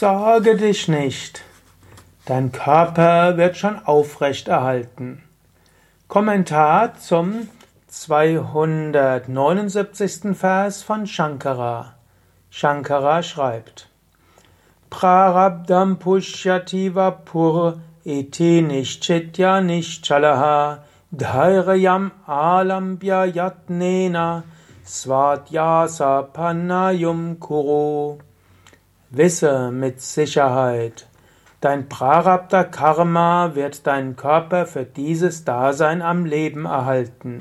Sorge dich nicht, dein Körper wird schon aufrechterhalten. Kommentar zum 279. Vers von Shankara. Shankara schreibt: Prarabdam pushyativa pur eti nishchitya nischalaha dhairyam alambya yatnena svatyasa panayum kuru Wisse mit Sicherheit, dein Prarabdha Karma wird deinen Körper für dieses Dasein am Leben erhalten.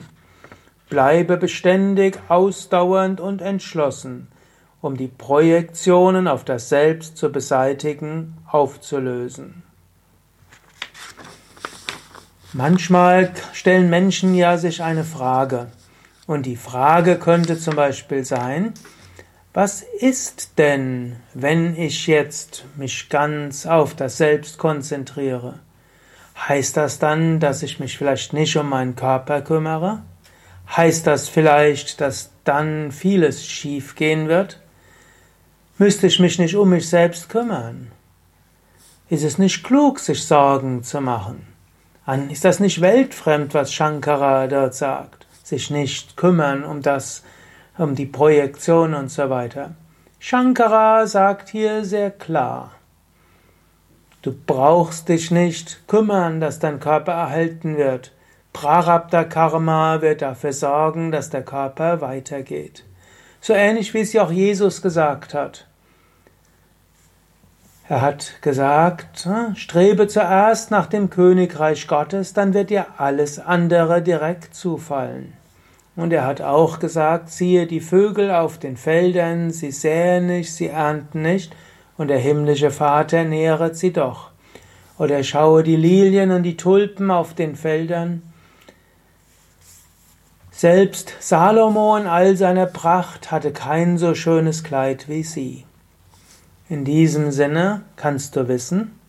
Bleibe beständig, ausdauernd und entschlossen, um die Projektionen auf das Selbst zu beseitigen, aufzulösen. Manchmal stellen Menschen ja sich eine Frage. Und die Frage könnte zum Beispiel sein, was ist denn, wenn ich jetzt mich ganz auf das Selbst konzentriere? Heißt das dann, dass ich mich vielleicht nicht um meinen Körper kümmere? Heißt das vielleicht, dass dann vieles schiefgehen wird? Müsste ich mich nicht um mich selbst kümmern? Ist es nicht klug, sich Sorgen zu machen? Ist das nicht weltfremd, was Shankara dort sagt? Sich nicht kümmern um das, die Projektion und so weiter. Shankara sagt hier sehr klar, du brauchst dich nicht kümmern, dass dein Körper erhalten wird. Prarabdha Karma wird dafür sorgen, dass der Körper weitergeht. So ähnlich wie es ja auch Jesus gesagt hat. Er hat gesagt, hm, strebe zuerst nach dem Königreich Gottes, dann wird dir alles andere direkt zufallen. Und er hat auch gesagt, siehe die Vögel auf den Feldern, sie säen nicht, sie ernten nicht, und der himmlische Vater nähret sie doch. Oder schaue die Lilien und die Tulpen auf den Feldern. Selbst Salomo in all seiner Pracht hatte kein so schönes Kleid wie sie. In diesem Sinne kannst du wissen,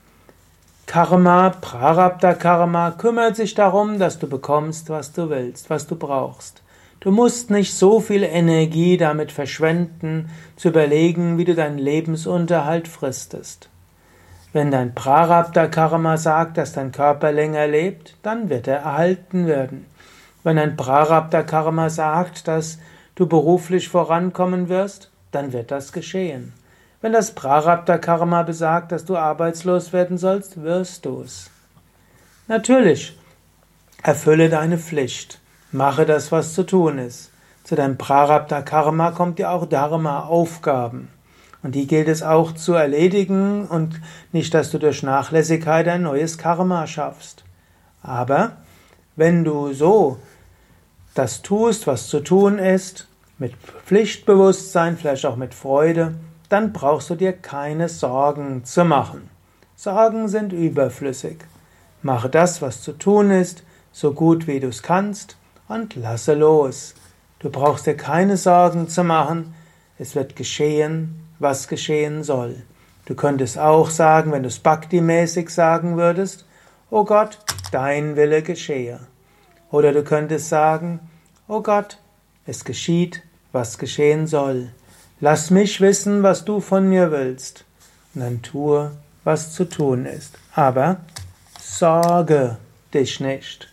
Karma, Prarabdha Karma kümmert sich darum, dass du bekommst, was du willst, was du brauchst. Du musst nicht so viel Energie damit verschwenden, zu überlegen, wie du deinen Lebensunterhalt fristest. Wenn dein Prarabdha Karma sagt, dass dein Körper länger lebt, dann wird er erhalten werden. Wenn dein Prarabdha Karma sagt, dass du beruflich vorankommen wirst, dann wird das geschehen. Wenn das Prarabdha Karma besagt, dass du arbeitslos werden sollst, wirst du es. Natürlich, erfülle deine Pflicht. Mache das, was zu tun ist. Zu deinem Prarabdha Karma kommt ja auch Dharma, Aufgaben. Und die gilt es auch zu erledigen und nicht, dass du durch Nachlässigkeit ein neues Karma schaffst. Aber wenn du so das tust, was zu tun ist, mit Pflichtbewusstsein, vielleicht auch mit Freude, dann brauchst du dir keine Sorgen zu machen. Sorgen sind überflüssig. Mache das, was zu tun ist, so gut wie du es kannst und lasse los. Du brauchst dir keine Sorgen zu machen, es wird geschehen, was geschehen soll. Du könntest auch sagen, wenn du es Bhakti-mäßig sagen würdest, O Gott, dein Wille geschehe. Oder du könntest sagen, O Gott, es geschieht, was geschehen soll. Lass mich wissen, was du von mir willst. Und dann tue, was zu tun ist. Aber sorge dich nicht.